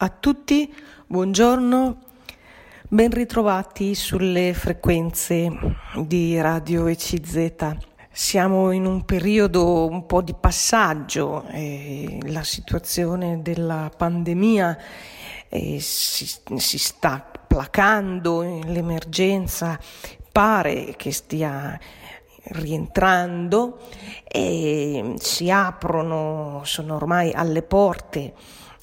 A tutti, buongiorno, ben ritrovati sulle frequenze di Radio ECZ. Siamo in un periodo un po' di passaggio, eh, la situazione della pandemia eh, si, si sta placando, l'emergenza pare che stia rientrando e si aprono, sono ormai alle porte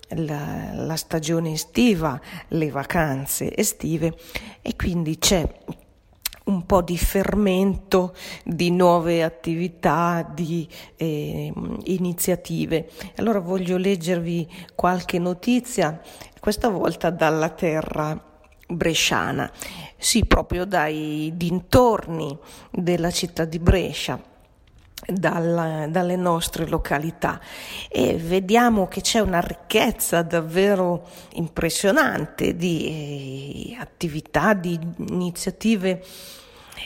la, la stagione estiva, le vacanze estive e quindi c'è un po' di fermento di nuove attività, di eh, iniziative. Allora voglio leggervi qualche notizia, questa volta dalla terra bresciana, sì, proprio dai dintorni della città di Brescia dalla, dalle nostre località e vediamo che c'è una ricchezza davvero impressionante di eh, attività, di iniziative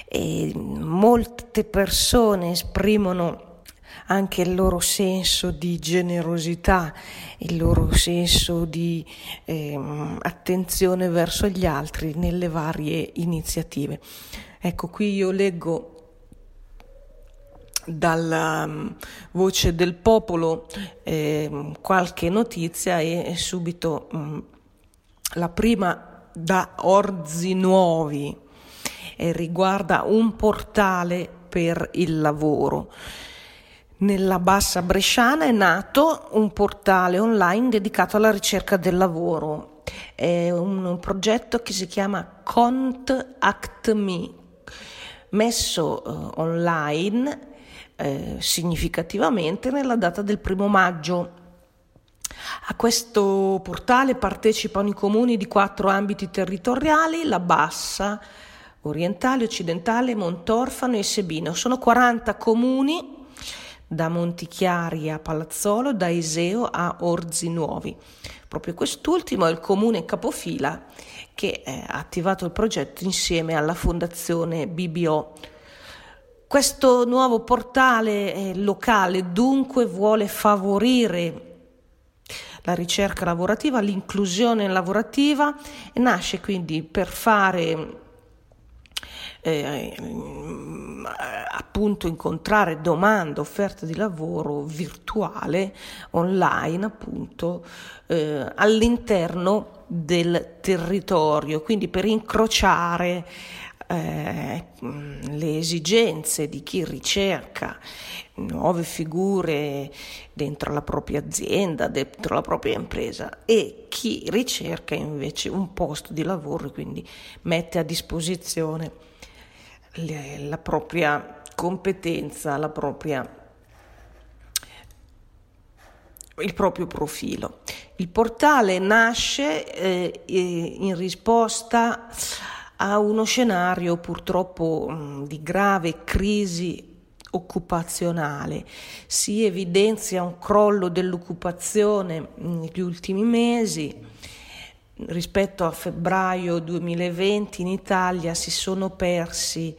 e molte persone esprimono anche il loro senso di generosità, il loro senso di eh, attenzione verso gli altri nelle varie iniziative. Ecco, qui io leggo dalla um, voce del popolo eh, qualche notizia e, subito um, la prima da Orzi Nuovi e riguarda un portale per il lavoro. Nella bassa bresciana è nato un portale online dedicato alla ricerca del lavoro. È un, un progetto che si chiama Contact Me, messo uh, online eh, significativamente nella data del primo maggio. A questo portale partecipano i comuni di quattro ambiti territoriali, la Bassa, Orientale, Occidentale, Montorfano e Sebino. Sono 40 comuni da Montichiari a Palazzolo, da Iseo a Orzi Nuovi. Proprio quest'ultimo è il comune capofila che eh, ha attivato il progetto insieme alla Fondazione BBO questo nuovo portale locale dunque vuole favorire la ricerca lavorativa, l'inclusione lavorativa e nasce quindi per fare eh, appunto incontrare domanda, offerta di lavoro virtuale, online appunto eh, all'interno del territorio, quindi per incrociare eh, le esigenze di chi ricerca nuove figure dentro la propria azienda, dentro la propria impresa e chi ricerca invece un posto di lavoro e quindi mette a disposizione le, la propria competenza, la propria il proprio profilo. Il portale nasce eh, in risposta a uno scenario purtroppo mm, di grave crisi occupazionale. Si evidenzia un crollo dell'occupazione negli ultimi mesi. Rispetto a febbraio 2020 in Italia si sono persi,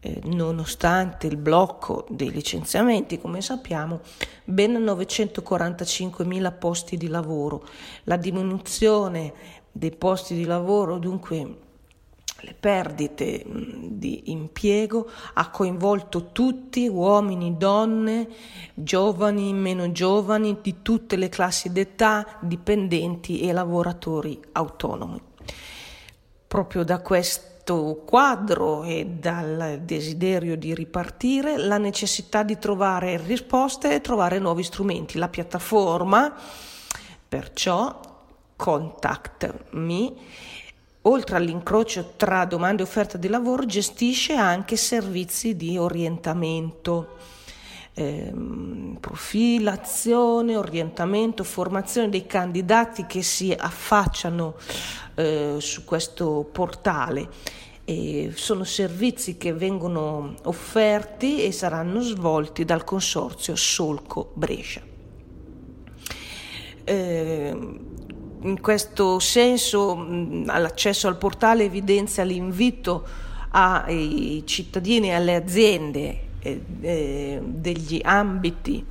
eh, nonostante il blocco dei licenziamenti, come sappiamo, ben 945.000 posti di lavoro. La diminuzione dei posti di lavoro dunque le perdite di impiego ha coinvolto tutti, uomini, donne, giovani, meno giovani, di tutte le classi d'età, dipendenti e lavoratori autonomi. Proprio da questo quadro e dal desiderio di ripartire, la necessità di trovare risposte e trovare nuovi strumenti. La piattaforma, perciò, Contact Me, oltre all'incrocio tra domanda e offerta di lavoro, gestisce anche servizi di orientamento, ehm, profilazione, orientamento, formazione dei candidati che si affacciano eh, su questo portale. E sono servizi che vengono offerti e saranno svolti dal consorzio Solco Brescia. Eh, in questo senso l'accesso al portale evidenzia l'invito ai cittadini e alle aziende eh, eh, degli ambiti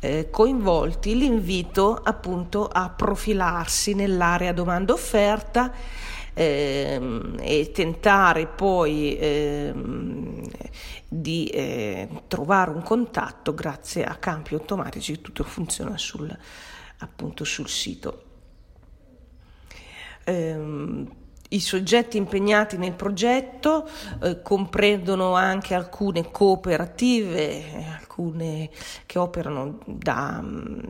eh, coinvolti l'invito appunto a profilarsi nell'area domanda offerta ehm, e tentare poi ehm, di eh, trovare un contatto grazie a campi automatici, tutto funziona sul, appunto sul sito. Ehm, i soggetti impegnati nel progetto eh, comprendono anche alcune cooperative, alcune che operano da,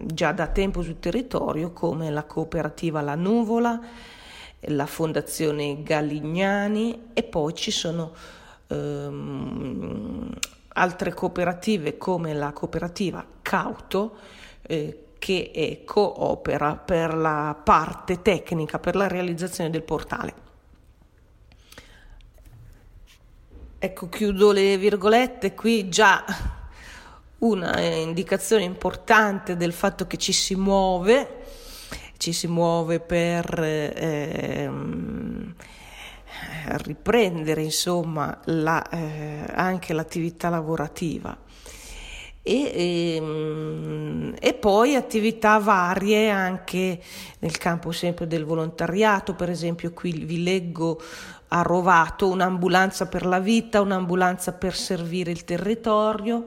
già da tempo sul territorio, come la cooperativa La Nuvola, la Fondazione Gallignani e poi ci sono ehm, altre cooperative come la cooperativa Cauto eh, che coopera per la parte tecnica, per la realizzazione del portale. Ecco, chiudo le virgolette, qui già una indicazione importante del fatto che ci si muove, ci si muove per eh, riprendere insomma la, eh, anche l'attività lavorativa. E, e, ehm, e, poi attività varie anche nel campo sempre del volontariato, per esempio qui vi leggo a Rovato un'ambulanza per la vita, un'ambulanza per servire il territorio,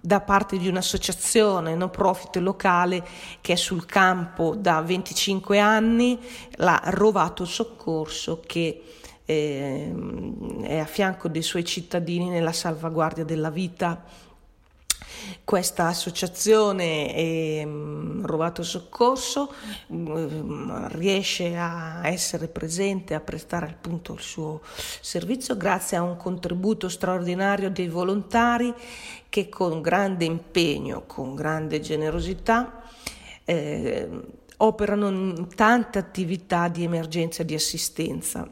da parte di un'associazione no profit locale che è sul campo da 25 anni, la Rovato Soccorso che eh, è a fianco dei suoi cittadini nella salvaguardia della vita questa associazione eh, Rovato Soccorso eh, riesce a essere presente, a prestare appunto il suo servizio grazie a un contributo straordinario dei volontari che con grande impegno, con grande generosità eh, operano in tante attività di emergenza e di assistenza.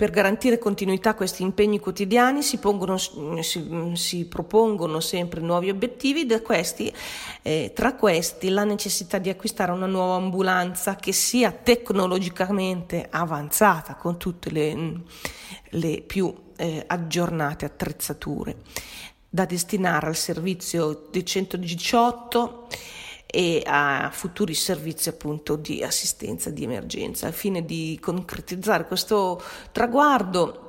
Per garantire continuità a questi impegni quotidiani si, pongono, si, si propongono sempre nuovi obiettivi, questi, eh, tra questi la necessità di acquistare una nuova ambulanza che sia tecnologicamente avanzata con tutte le, le più eh, aggiornate attrezzature. Da destinare al servizio di 118 e a futuri servizi appunto di assistenza di emergenza. Al fine di concretizzare questo traguardo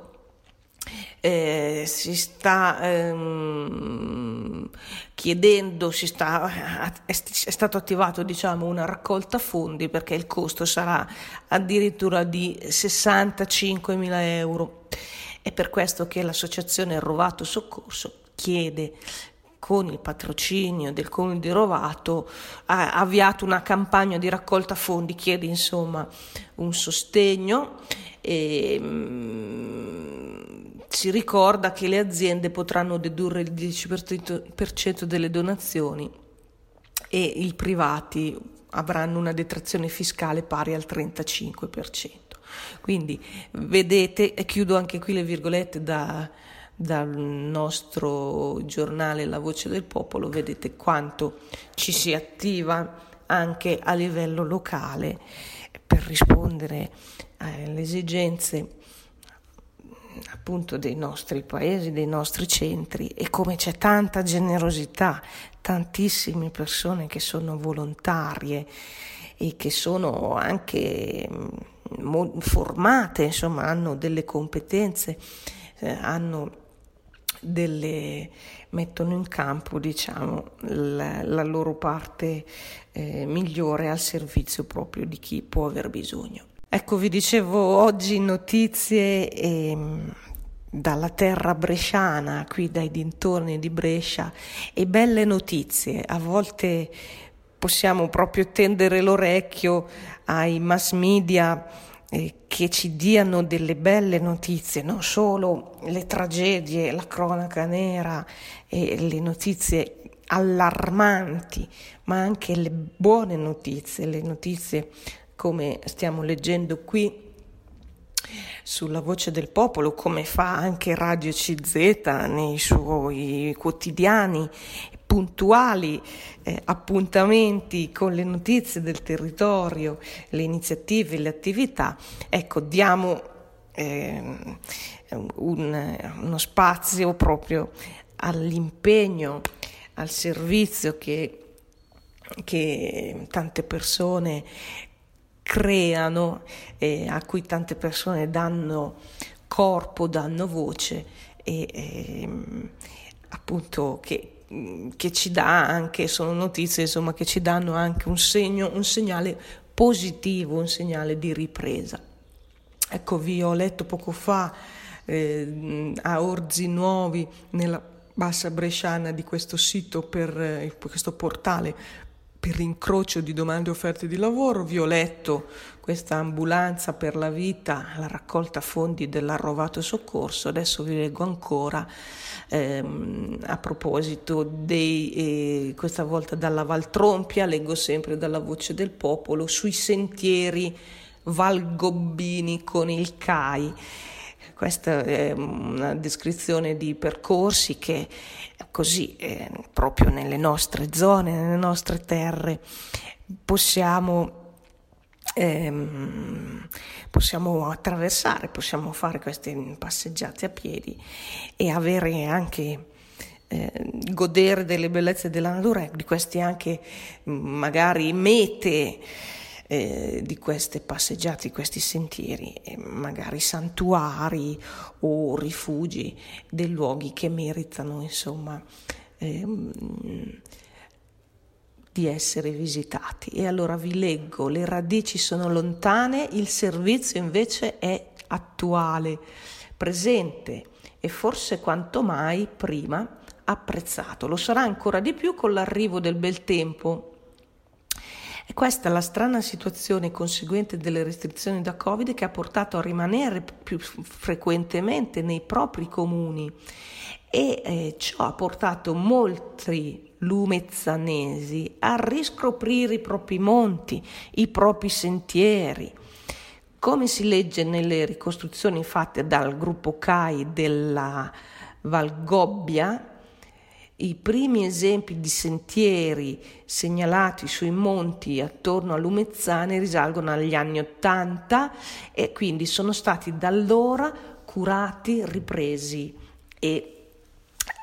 eh, si sta ehm, chiedendo, si sta, è, stato attivato diciamo, una raccolta fondi perché il costo sarà addirittura di 65 mila euro. È per questo che l'associazione Rovato Soccorso chiede con il patrocinio del Comune di Rovato, ha avviato una campagna di raccolta fondi, chiede insomma un sostegno e mh, mm, si ricorda che le aziende potranno dedurre il 10% delle donazioni e i privati avranno una detrazione fiscale pari al 35%. Quindi vedete, e chiudo anche qui le virgolette da dal nostro giornale La Voce del Popolo, vedete quanto ci si attiva anche a livello locale per rispondere alle esigenze appunto dei nostri paesi, dei nostri centri. E come c'è tanta generosità, tantissime persone che sono volontarie e che sono anche mm, formate, insomma, hanno delle competenze, eh, hanno delle, mettono in campo diciamo, la, la loro parte eh, migliore al servizio proprio di chi può aver bisogno. Ecco, vi dicevo oggi notizie eh, dalla terra bresciana, qui dai dintorni di Brescia, e belle notizie. A volte possiamo proprio tendere l'orecchio ai mass media che ci diano delle belle notizie, non solo le tragedie, la cronaca nera e le notizie allarmanti, ma anche le buone notizie, le notizie come stiamo leggendo qui sulla voce del popolo, come fa anche Radio CZ nei suoi quotidiani puntuali eh, appuntamenti con le notizie del territorio, le iniziative, le attività, ecco, diamo eh, un, uno spazio proprio all'impegno al servizio che, che tante persone creano e a cui tante persone danno corpo, danno voce e, e appunto che, che, ci dà anche, sono notizie insomma che ci danno anche un segno, un segnale positivo, un segnale di ripresa. Ecco, vi ho letto poco fa eh, a Orzi Nuovi nella bassa bresciana di questo sito per eh, questo portale per l'incrocio di domande e offerte di lavoro, vi ho letto questa ambulanza per la vita, la raccolta fondi dell'arrovato soccorso, adesso vi leggo ancora ehm, a proposito dei, eh, questa volta dalla Valtrompia, leggo sempre dalla voce del popolo, sui sentieri valgobbini con il CAI. Questa è una descrizione di percorsi che così eh, proprio nelle nostre zone, nelle nostre terre. Possiamo, ehm, possiamo attraversare, possiamo fare queste passeggiate a piedi e avere anche eh, godere delle bellezze della natura, di queste anche magari mete eh, di queste passeggiate, di questi sentieri, magari santuari o rifugi, dei luoghi che meritano, insomma, ehm, di essere visitati. E allora vi leggo, le radici sono lontane, il servizio invece è attuale, presente e forse quanto mai prima apprezzato. Lo sarà ancora di più con l'arrivo del bel tempo è questa la strana situazione conseguente delle restrizioni da Covid che ha portato a rimanere più frequentemente nei propri comuni e eh, ciò ha portato molti lumezzanesi a riscoprire i propri monti, i propri sentieri. Come si legge nelle ricostruzioni fatte dal gruppo CAI della Valgobbia, i primi esempi di sentieri segnalati sui monti attorno a Lumezzane risalgono agli anni Ottanta e quindi sono stati da allora curati, ripresi e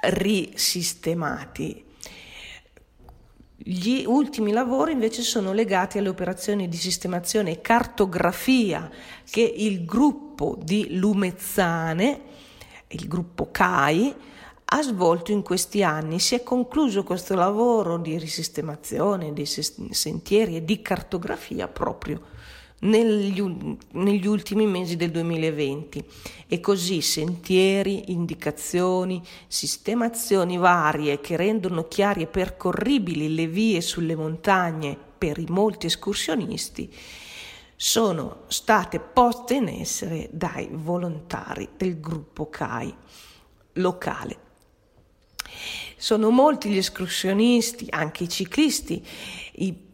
risistemati. Gli ultimi lavori invece sono legati alle operazioni di sistemazione e cartografia che il gruppo di Lumezzane, il gruppo CAI, ha svolto in questi anni. Si è concluso questo lavoro di risistemazione dei sentieri e di cartografia proprio negli, negli, ultimi mesi del 2020 e così sentieri, indicazioni, sistemazioni varie che rendono chiari e percorribili le vie sulle montagne per i molti escursionisti sono state poste in essere dai volontari del gruppo CAI locale. Sono molti gli escursionisti, anche i ciclisti, i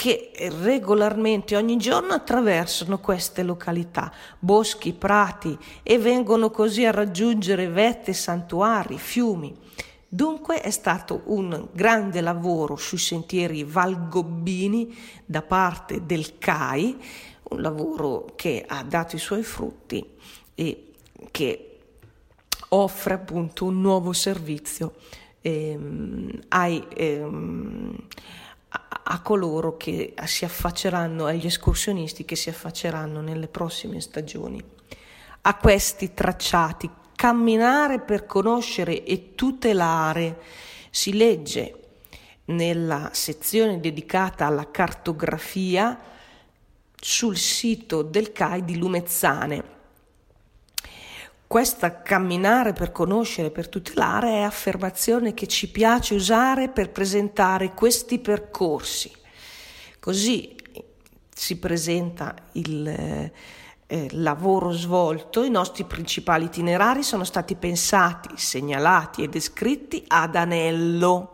che regolarmente ogni giorno attraversano queste località, boschi, prati e vengono così a raggiungere vette, santuari, fiumi. Dunque è stato un grande lavoro sui sentieri valgobbini da parte del CAI, un lavoro che ha dato i suoi frutti e che offre appunto un nuovo servizio ehm, ai, ehm, a, a, coloro che si affacceranno, agli escursionisti che si affacceranno nelle prossime stagioni. A questi tracciati, camminare per conoscere e tutelare, si legge nella sezione dedicata alla cartografia sul sito del CAI di Lumezzane questa camminare per conoscere, per tutelare è affermazione che ci piace usare per presentare questi percorsi. Così si presenta il eh, lavoro svolto, i nostri principali itinerari sono stati pensati, segnalati e descritti ad anello,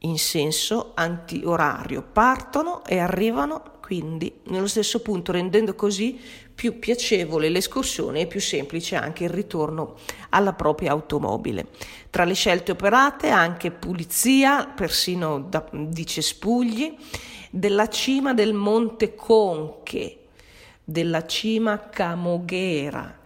in senso antiorario. Partono e arrivano quindi nello stesso punto, rendendo così più piacevole l'escursione e più semplice anche il ritorno alla propria automobile. Tra le scelte operate anche pulizia, persino da, di cespugli, della cima del Monte Conche, della cima Camoghera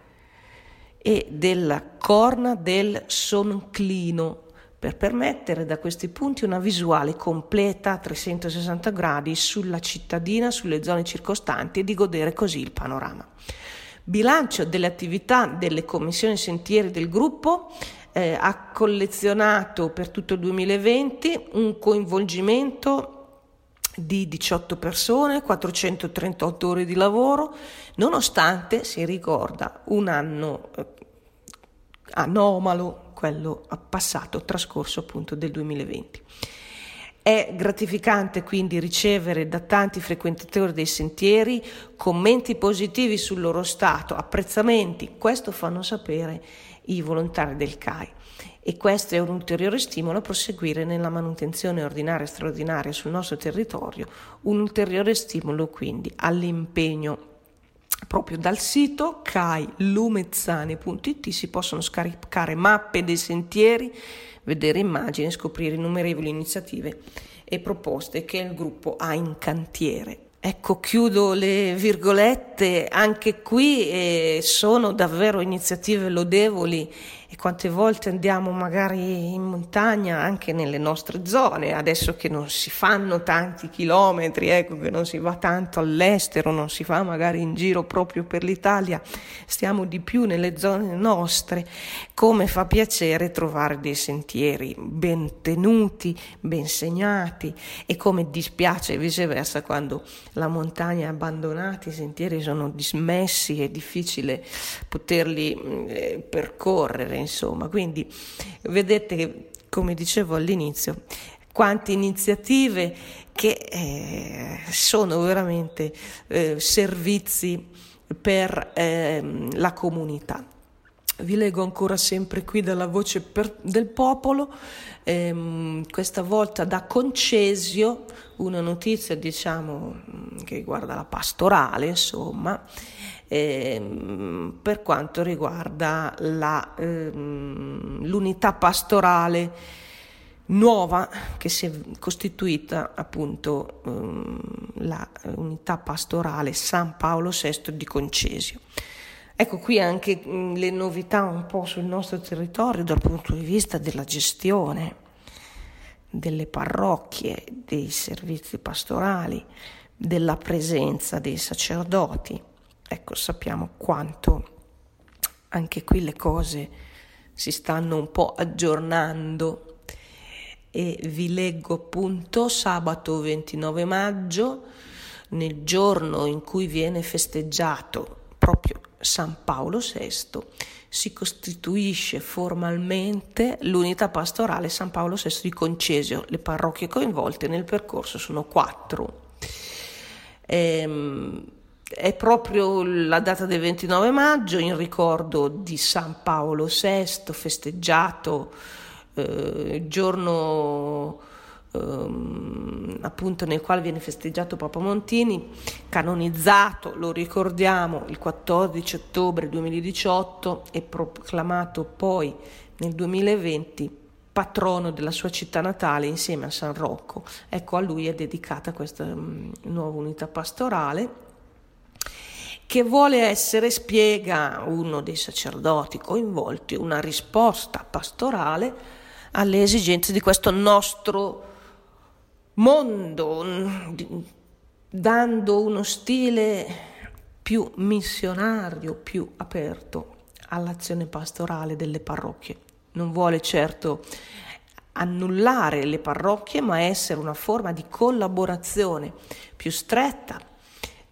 e della corna del Sonclino per permettere da questi punti una visuale completa a 360 gradi sulla cittadina, sulle zone circostanti e di godere così il panorama. Bilancio delle attività delle commissioni sentieri del gruppo eh, ha collezionato per tutto il 2020 un coinvolgimento di 18 persone, 438 ore di lavoro, nonostante, si ricorda, un anno eh, anomalo, quello passato, trascorso appunto del 2020. È gratificante quindi ricevere da tanti frequentatori dei sentieri commenti positivi sul loro stato, apprezzamenti, questo fanno sapere i volontari del CAI. E questo è un ulteriore stimolo a proseguire nella manutenzione ordinaria e straordinaria sul nostro territorio, un ulteriore stimolo quindi all'impegno proprio dal sito cailumezzane.it si possono scaricare mappe dei sentieri, vedere immagini, scoprire innumerevoli iniziative e proposte che il gruppo ha in cantiere. Ecco, chiudo le virgolette, anche qui eh, sono davvero iniziative lodevoli. E quante volte andiamo magari in montagna anche nelle nostre zone, adesso che non si fanno tanti chilometri, ecco che non si va tanto all'estero, non si fa magari in giro proprio per l'Italia, stiamo di più nelle zone nostre, come fa piacere trovare dei sentieri ben tenuti, ben segnati. E come dispiace viceversa quando la montagna è abbandonata, i sentieri sono dismessi, è difficile poterli eh, percorrere insomma. Quindi vedete che, come dicevo all'inizio, quante iniziative che eh, sono veramente eh, servizi per eh, la comunità. Vi leggo ancora sempre qui dalla voce per, del popolo, ehm, questa volta da Concesio, una notizia diciamo che riguarda la pastorale, insomma, ehm, per quanto riguarda la, ehm, l'unità pastorale nuova che si è costituita appunto ehm, la unità pastorale San Paolo VI di Concesio. Ecco qui anche mm, le novità un po' sul nostro territorio dal punto di vista della gestione delle parrocchie, dei servizi pastorali, della presenza dei sacerdoti. Ecco, sappiamo quanto anche qui le cose si stanno un po' aggiornando e vi leggo appunto sabato 29 maggio, nel giorno in cui viene festeggiato proprio San Paolo VI, si costituisce formalmente l'unità pastorale San Paolo VI di Concesio. Le parrocchie coinvolte nel percorso sono quattro. Ehm, è proprio la data del 29 maggio in ricordo di San Paolo VI, festeggiato eh, giorno ehm, appunto nel quale viene festeggiato Papa Montini, canonizzato, lo ricordiamo, il 14 ottobre 2018 e proclamato poi nel 2020 patrono della sua città natale insieme a San Rocco. Ecco, a lui è dedicata questa um, nuova unità pastorale che vuole essere, spiega uno dei sacerdoti coinvolti, una risposta pastorale alle esigenze di questo nostro mondo, dando uno stile più missionario, più aperto all'azione pastorale delle parrocchie. Non vuole certo annullare le parrocchie, ma essere una forma di collaborazione più stretta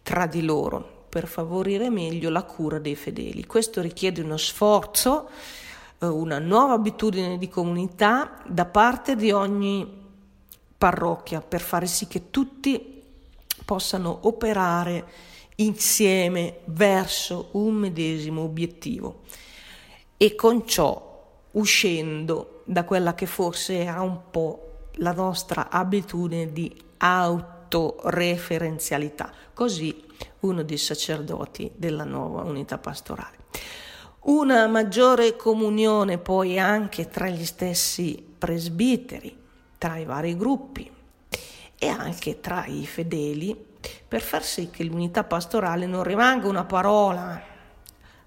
tra di loro per favorire meglio la cura dei fedeli. Questo richiede uno sforzo, eh, una nuova abitudine di comunità da parte di ogni parrocchia per fare sì che tutti possano operare insieme verso un medesimo obiettivo e con ciò uscendo da quella che forse era un po' la nostra abitudine di autoreferenzialità. Così uno dei sacerdoti della nuova unità pastorale. Una maggiore comunione poi anche tra gli stessi presbiteri, tra i vari gruppi e anche tra i fedeli per far sì che l'unità pastorale non rimanga una parola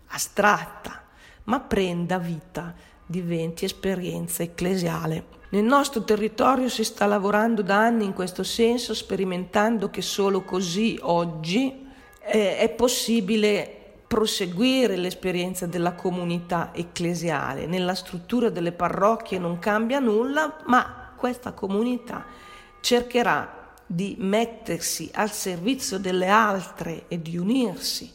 astratta, ma prenda vita diventi esperienza ecclesiale. Nel nostro territorio si sta lavorando da anni in questo senso, sperimentando che solo così oggi eh, è possibile proseguire l'esperienza della comunità ecclesiale. Nella struttura delle parrocchie non cambia nulla, ma questa comunità cercherà di mettersi al servizio delle altre e di unirsi,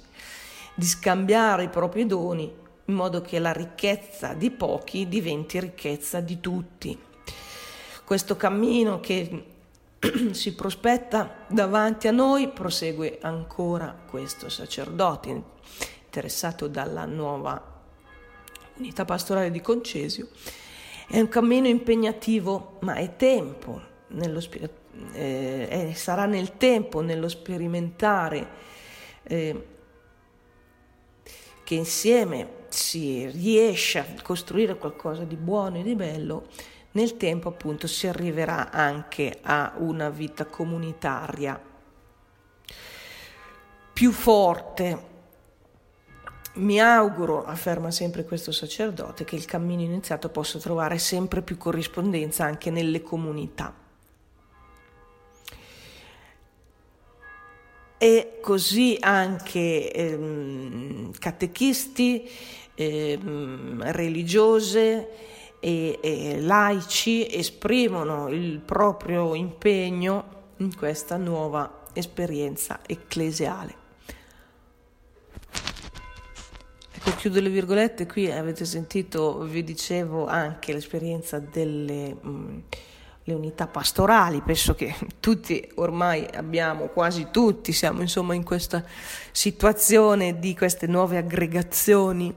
di scambiare i propri doni in modo che la ricchezza di pochi diventi ricchezza di tutti. Questo cammino che si prospetta davanti a noi prosegue ancora questo sacerdote interessato dalla nuova unità pastorale di Concesio. È un cammino impegnativo, ma è tempo, nello, eh, sarà nel tempo, nello sperimentare eh, che insieme si riesce a costruire qualcosa di buono e di bello, nel tempo appunto si arriverà anche a una vita comunitaria più forte. Mi auguro, afferma sempre questo sacerdote, che il cammino iniziato possa trovare sempre più corrispondenza anche nelle comunità. E così anche ehm, catechisti, ehm, religiose e, e laici esprimono il proprio impegno in questa nuova esperienza ecclesiale. Ecco, chiudo le virgolette, qui avete sentito, vi dicevo, anche l'esperienza delle mh, unità pastorali, penso che tutti ormai abbiamo, quasi tutti siamo insomma in questa situazione di queste nuove aggregazioni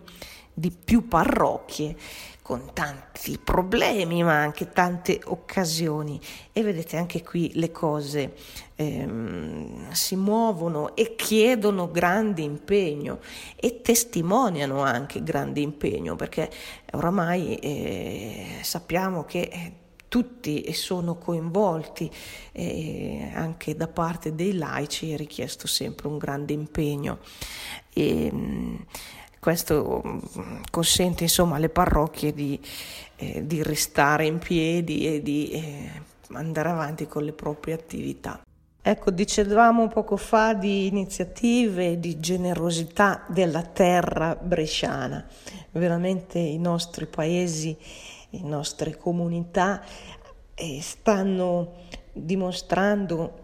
di più parrocchie con tanti problemi ma anche tante occasioni e vedete anche qui le cose ehm, si muovono e chiedono grande impegno e testimoniano anche grande impegno perché oramai eh, sappiamo che eh, tutti sono coinvolti, eh, anche da parte dei laici è richiesto sempre un grande impegno. E, questo mm, consente insomma alle parrocchie di, eh, di restare in piedi e di eh, andare avanti con le proprie attività. Ecco, dicevamo poco fa di iniziative, di generosità della terra bresciana. Veramente i nostri paesi, le nostre comunità eh, stanno dimostrando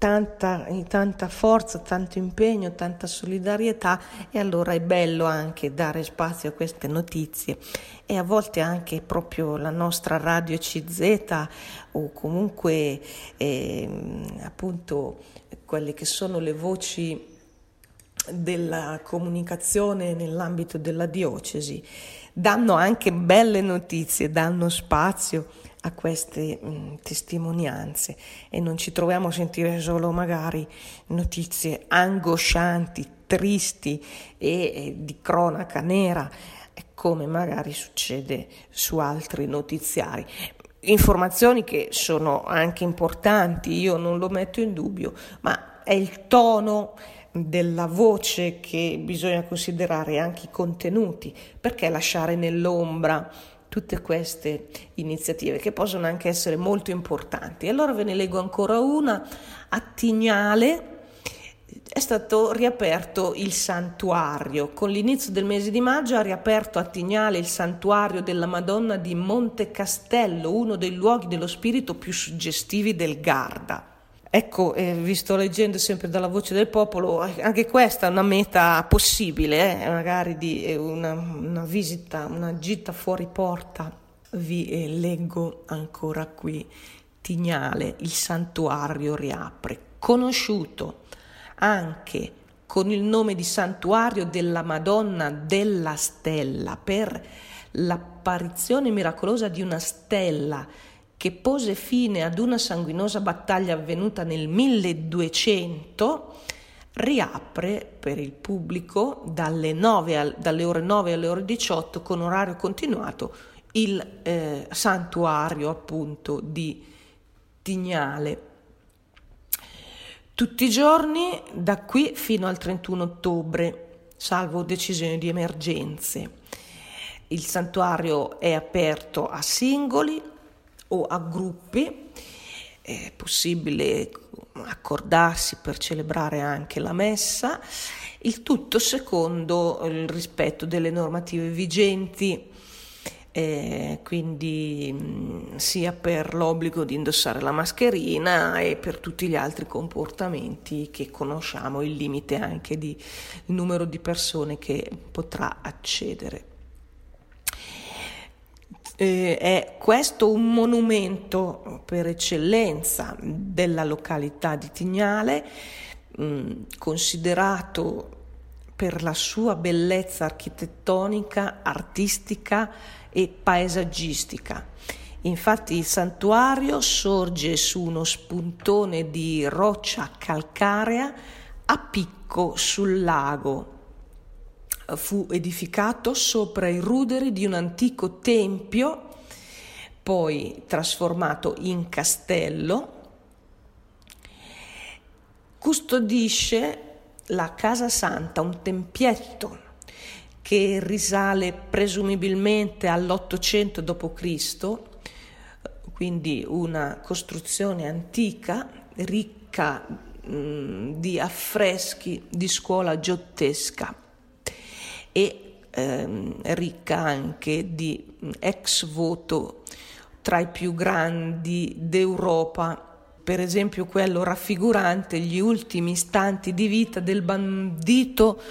tanta, tanta forza, tanto impegno, tanta solidarietà e allora è bello anche dare spazio a queste notizie e a volte anche proprio la nostra radio CZ o comunque eh, appunto quelle che sono le voci della comunicazione nell'ambito della diocesi danno anche belle notizie, danno spazio a queste mh, mm, testimonianze e non ci troviamo a sentire solo magari notizie angoscianti, tristi e, e di cronaca nera, come magari succede su altri notiziari. Informazioni che sono anche importanti, io non lo metto in dubbio, ma è il tono della voce che bisogna considerare anche i contenuti, perché lasciare nell'ombra tutte queste iniziative che possono anche essere molto importanti. Allora ve ne leggo ancora una. A Tignale è stato riaperto il santuario. Con l'inizio del mese di maggio ha riaperto a Tignale il santuario della Madonna di Monte Castello, uno dei luoghi dello spirito più suggestivi del Garda. Ecco, eh, vi sto leggendo sempre dalla voce del popolo, anche questa è una meta possibile, eh, magari di eh, una, una, visita, una gita fuori porta. Vi eh, leggo ancora qui, Tignale, il santuario riapre, conosciuto anche con il nome di santuario della Madonna della Stella per l'apparizione miracolosa di una stella che pose fine ad una sanguinosa battaglia avvenuta nel 1200, riapre per il pubblico dalle, al, dalle ore 9 alle ore 18 con orario continuato il eh, santuario appunto di Tignale. Tutti i giorni da qui fino al 31 ottobre, salvo decisioni di emergenze. Il santuario è aperto a singoli o a gruppi, è possibile accordarsi per celebrare anche la messa, il tutto secondo il rispetto delle normative vigenti eh, quindi mh, sia per l'obbligo di indossare la mascherina e per tutti gli altri comportamenti che conosciamo, il limite anche di il numero di persone che potrà accedere. Eh, è questo un monumento per eccellenza della località di Tignale, mh, considerato per la sua bellezza architettonica, artistica e paesaggistica. Infatti il santuario sorge su uno spuntone di roccia calcarea a picco sul lago. Fu edificato sopra i ruderi di un antico tempio, poi trasformato in castello. Custodisce la Casa Santa, un tempietto che risale presumibilmente all'Ottocento d.C., quindi una costruzione antica, ricca mh, di affreschi di scuola giottesca e ehm, ricca anche di ex voto tra i più grandi d'Europa per esempio quello raffigurante gli ultimi istanti di vita del bandito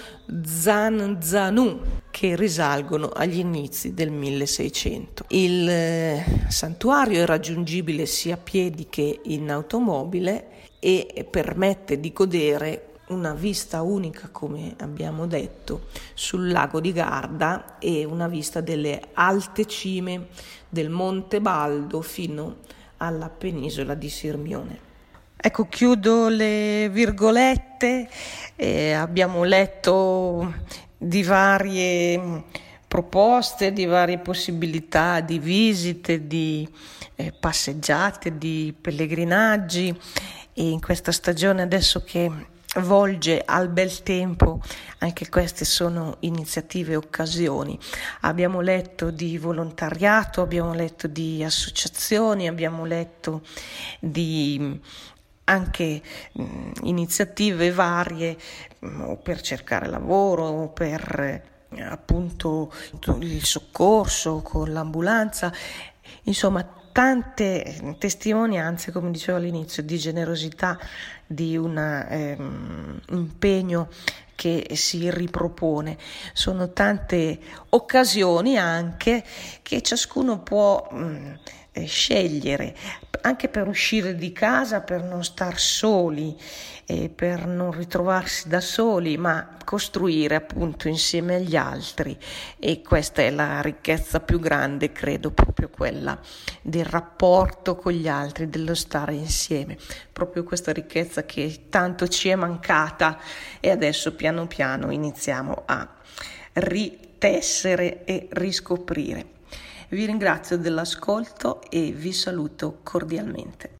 Zan Zanu, che risalgono agli inizi del 1600. Il eh, santuario è raggiungibile sia a piedi che in automobile e permette di godere una vista unica, come abbiamo detto, sul lago di Garda e una vista delle alte cime del Monte Baldo fino alla penisola di Sirmione. Ecco, chiudo le virgolette, eh, abbiamo letto di varie proposte, di varie possibilità di visite, di eh, passeggiate, di pellegrinaggi e in questa stagione adesso che volge al bel tempo, anche queste sono iniziative e occasioni. Abbiamo letto di volontariato, abbiamo letto di associazioni, abbiamo letto di anche mh, iniziative varie mh, per cercare lavoro, per appunto il soccorso con l'ambulanza, insomma tante testimonianze, come dicevo all'inizio, di generosità, di un ehm, impegno che si ripropone. Sono tante occasioni anche che ciascuno può mh, mm, eh, scegliere, anche per uscire di casa, per non star soli, eh, per non ritrovarsi da soli, ma costruire appunto insieme agli altri. E questa è la ricchezza più grande, credo, proprio quella del rapporto con gli altri, dello stare insieme. Proprio questa ricchezza che tanto ci è mancata e adesso piano piano iniziamo a ritessere e riscoprire. Vi ringrazio dell'ascolto e vi saluto cordialmente.